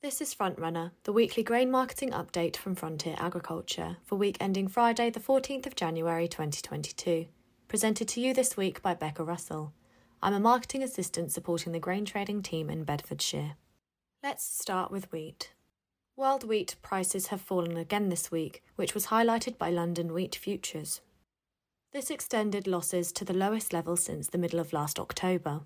This is Frontrunner, the weekly grain marketing update from Frontier Agriculture for week ending Friday, the 14th of January 2022. Presented to you this week by Becca Russell. I'm a marketing assistant supporting the grain trading team in Bedfordshire. Let's start with wheat. World wheat prices have fallen again this week, which was highlighted by London wheat futures. This extended losses to the lowest level since the middle of last October.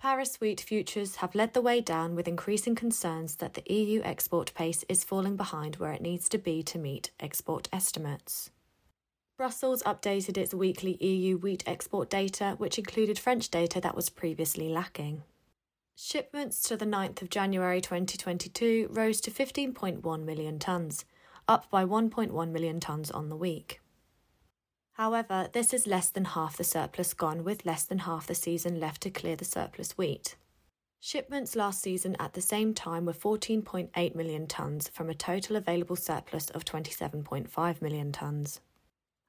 Paris wheat futures have led the way down with increasing concerns that the EU export pace is falling behind where it needs to be to meet export estimates. Brussels updated its weekly EU wheat export data, which included French data that was previously lacking. Shipments to the 9th of January 2022 rose to 15.1 million tonnes, up by 1.1 million tonnes on the week. However, this is less than half the surplus gone, with less than half the season left to clear the surplus wheat. Shipments last season at the same time were 14.8 million tonnes from a total available surplus of 27.5 million tonnes.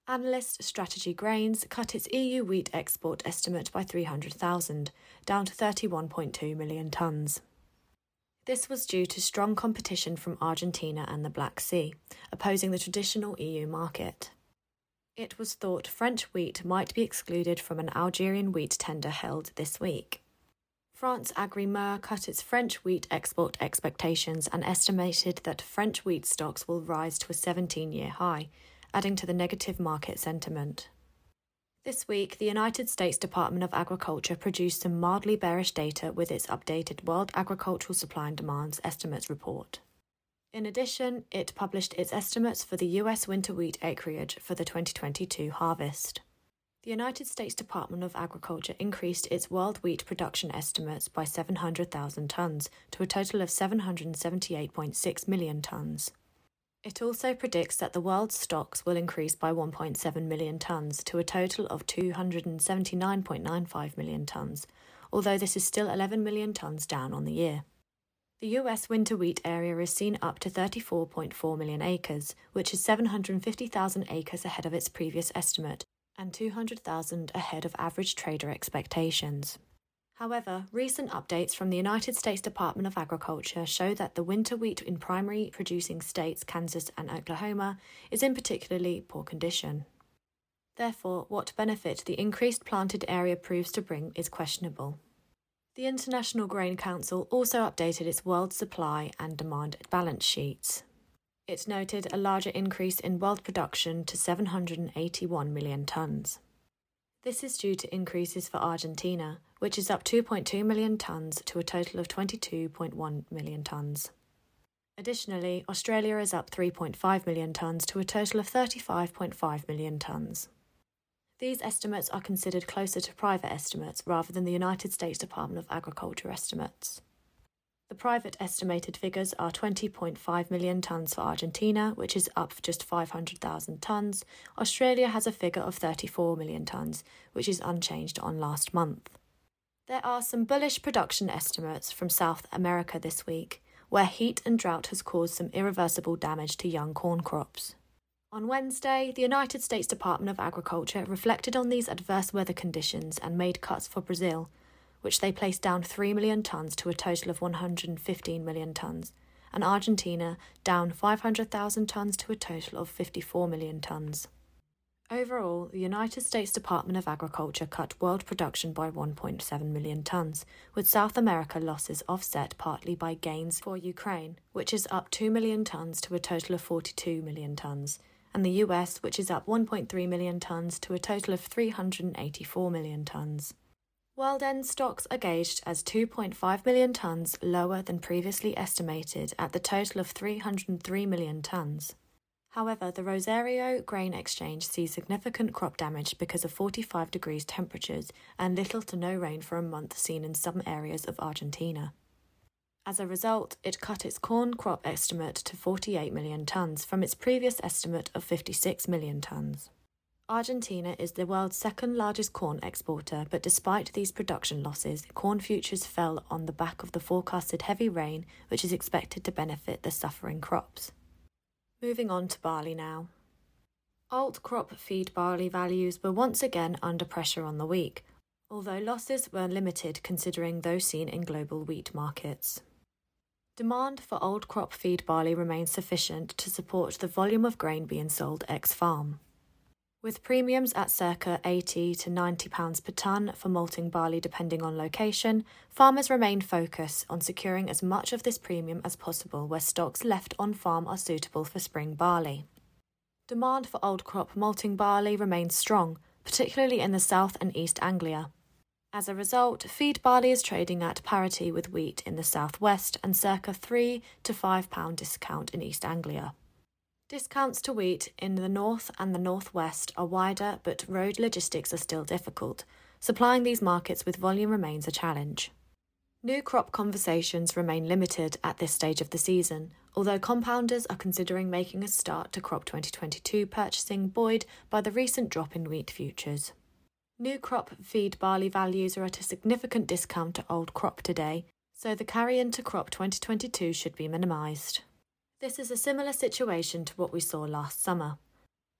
Analyst Strategy Grains cut its EU wheat export estimate by 300,000, down to 31.2 million tonnes. This was due to strong competition from Argentina and the Black Sea, opposing the traditional EU market. It was thought French wheat might be excluded from an Algerian wheat tender held this week. FranceAgriMer cut its French wheat export expectations and estimated that French wheat stocks will rise to a 17 year high, adding to the negative market sentiment. This week, the United States Department of Agriculture produced some mildly bearish data with its updated World Agricultural Supply and Demands Estimates report. In addition, it published its estimates for the US winter wheat acreage for the 2022 harvest. The United States Department of Agriculture increased its world wheat production estimates by 700,000 tonnes to a total of 778.6 million tonnes. It also predicts that the world's stocks will increase by 1.7 million tonnes to a total of 279.95 million tonnes, although this is still 11 million tonnes down on the year. The US winter wheat area is seen up to 34.4 million acres, which is 750,000 acres ahead of its previous estimate and 200,000 ahead of average trader expectations. However, recent updates from the United States Department of Agriculture show that the winter wheat in primary producing states, Kansas and Oklahoma, is in particularly poor condition. Therefore, what benefit the increased planted area proves to bring is questionable. The International Grain Council also updated its world supply and demand balance sheets. It noted a larger increase in world production to 781 million tonnes. This is due to increases for Argentina, which is up 2.2 million tonnes to a total of 22.1 million tonnes. Additionally, Australia is up 3.5 million tonnes to a total of 35.5 million tonnes. These estimates are considered closer to private estimates rather than the United States Department of Agriculture estimates. The private estimated figures are 20.5 million tonnes for Argentina, which is up just 500,000 tonnes. Australia has a figure of 34 million tonnes, which is unchanged on last month. There are some bullish production estimates from South America this week, where heat and drought has caused some irreversible damage to young corn crops. On Wednesday, the United States Department of Agriculture reflected on these adverse weather conditions and made cuts for Brazil, which they placed down 3 million tonnes to a total of 115 million tonnes, and Argentina down 500,000 tonnes to a total of 54 million tonnes. Overall, the United States Department of Agriculture cut world production by 1.7 million tonnes, with South America losses offset partly by gains for Ukraine, which is up 2 million tonnes to a total of 42 million tonnes, and the US, which is up 1.3 million tonnes to a total of 384 million tonnes. World end stocks are gauged as 2.5 million tonnes lower than previously estimated at the total of 303 million tonnes. However, the Rosario Grain Exchange sees significant crop damage because of 45 degrees temperatures and little to no rain for a month seen in some areas of Argentina. As a result, it cut its corn crop estimate to 48 million tonnes from its previous estimate of 56 million tonnes. Argentina is the world's second largest corn exporter, but despite these production losses, corn futures fell on the back of the forecasted heavy rain, which is expected to benefit the suffering crops. Moving on to barley now. Old crop feed barley values were once again under pressure on the week, although losses were limited considering those seen in global wheat markets. Demand for old crop feed barley remains sufficient to support the volume of grain being sold ex farm. With premiums at circa 80 to 90 pounds per tonne for malting barley depending on location, farmers remain focused on securing as much of this premium as possible where stocks left on farm are suitable for spring barley. Demand for old crop malting barley remains strong, particularly in the South and East Anglia. As a result, feed barley is trading at parity with wheat in the southwest and circa 3 to 5 pound discount in East Anglia. Discounts to wheat in the north and the northwest are wider, but road logistics are still difficult. Supplying these markets with volume remains a challenge. New crop conversations remain limited at this stage of the season, although compounders are considering making a start to crop 2022 purchasing buoyed by the recent drop in wheat futures. New crop feed barley values are at a significant discount to old crop today, so the carry into crop 2022 should be minimised. This is a similar situation to what we saw last summer.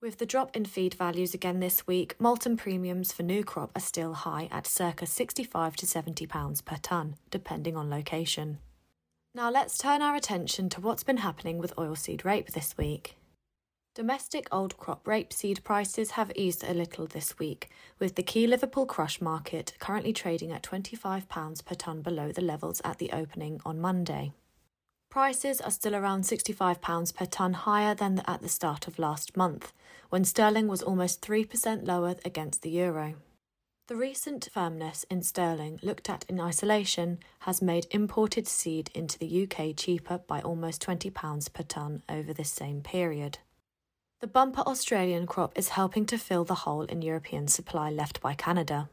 With the drop in feed values again this week, malting premiums for new crop are still high at circa 65 to 70 pounds per tonne, depending on location. Now let's turn our attention to what's been happening with oilseed rape this week. Domestic old crop rapeseed prices have eased a little this week, with the key Liverpool crush market currently trading at £25 per tonne below the levels at the opening on Monday. Prices are still around £65 per tonne higher than at the start of last month, when sterling was almost 3% lower against the euro. The recent firmness in sterling, looked at in isolation, has made imported seed into the UK cheaper by almost £20 per tonne over this same period. The bumper Australian crop is helping to fill the hole in European supply left by Canada.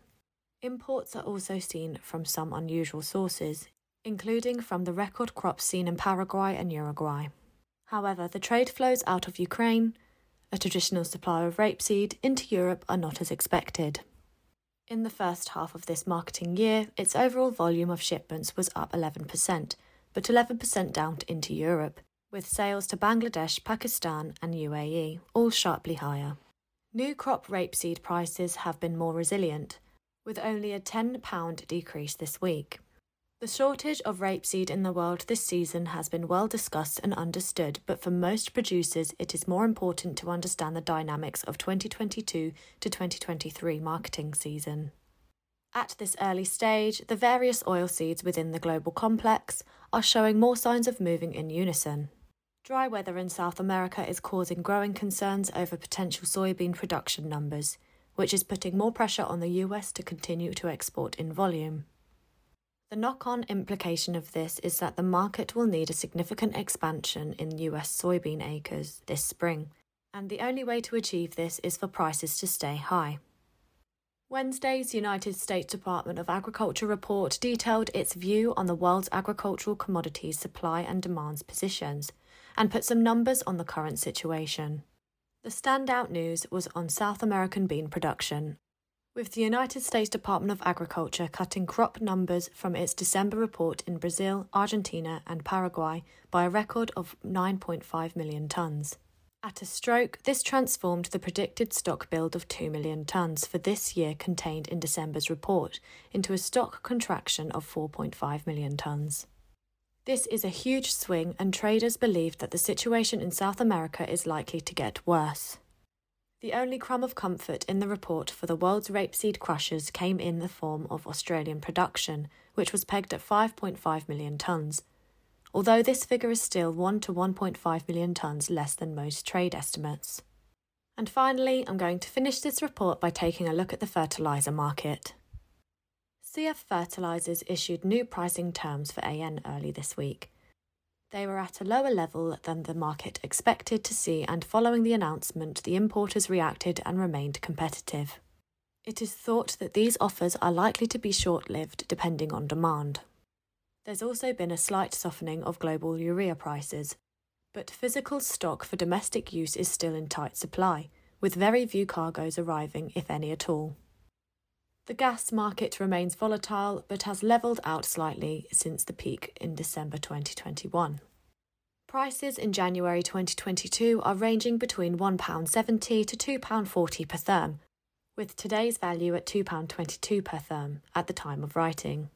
Imports are also seen from some unusual sources, including from the record crops seen in Paraguay and Uruguay. However, the trade flows out of Ukraine, a traditional supplier of rapeseed, into Europe are not as expected. In the first half of this marketing year, its overall volume of shipments was up 11%, but 11% down into Europe, with sales to Bangladesh, Pakistan, and UAE all sharply higher. New crop rapeseed prices have been more resilient, with only a £10 decrease this week. The shortage of rapeseed in the world this season has been well discussed and understood, but for most producers, it is more important to understand the dynamics of 2022 to 2023 marketing season. At this early stage, the various oilseeds within the global complex are showing more signs of moving in unison. Dry weather in South America is causing growing concerns over potential soybean production numbers, which is putting more pressure on the US to continue to export in volume. The knock on implication of this is that the market will need a significant expansion in US soybean acres this spring, and the only way to achieve this is for prices to stay high. Wednesday's United States Department of Agriculture report detailed its view on the world's agricultural commodities supply and demands positions and put some numbers on the current situation. The standout news was on South American bean production, with the United States Department of Agriculture cutting crop numbers from its December report in Brazil, Argentina, and Paraguay by a record of 9.5 million tonnes. At a stroke, this transformed the predicted stock build of 2 million tonnes for this year contained in December's report into a stock contraction of 4.5 million tonnes. This is a huge swing, and traders believe that the situation in South America is likely to get worse. The only crumb of comfort in the report for the world's rapeseed crushers came in the form of Australian production, which was pegged at 5.5 million tonnes. Although this figure is still 1 to 1.5 million tonnes less than most trade estimates. And finally, I'm going to finish this report by taking a look at the fertiliser market. CF Fertilisers issued new pricing terms for AN early this week. They were at a lower level than the market expected to see, and following the announcement, the importers reacted and remained competitive. It is thought that these offers are likely to be short lived depending on demand. There's also been a slight softening of global urea prices, but physical stock for domestic use is still in tight supply, with very few cargoes arriving, if any at all. The gas market remains volatile but has levelled out slightly since the peak in December 2021. Prices in January 2022 are ranging between £1.70 to £2.40 per therm, with today's value at £2.22 per therm at the time of writing.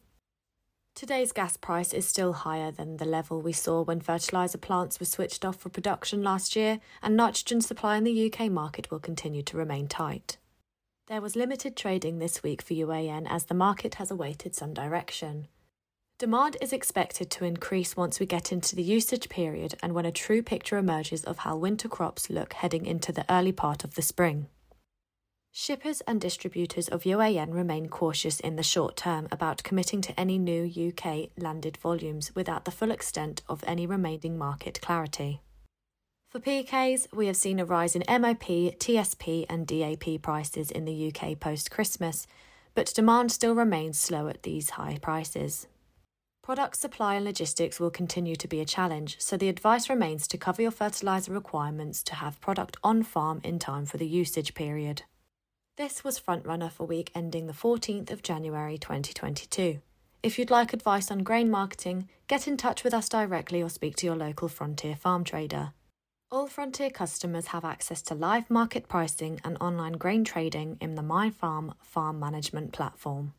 Today's gas price is still higher than the level we saw when fertiliser plants were switched off for production last year, and nitrogen supply in the UK market will continue to remain tight. There was limited trading this week for UAN as the market has awaited some direction. Demand is expected to increase once we get into the usage period and when a true picture emerges of how winter crops look heading into the early part of the spring. Shippers and distributors of UAN remain cautious in the short term about committing to any new UK landed volumes without the full extent of any remaining market clarity. For PKs, we have seen a rise in MOP, TSP, and DAP prices in the UK post Christmas, but demand still remains slow at these high prices. Product supply and logistics will continue to be a challenge, so the advice remains to cover your fertiliser requirements to have product on farm in time for the usage period. This was Frontrunner for week ending the 14th of January 2022. If you'd like advice on grain marketing, get in touch with us directly or speak to your local Frontier farm trader. All Frontier customers have access to live market pricing and online grain trading in the MyFarm farm management platform.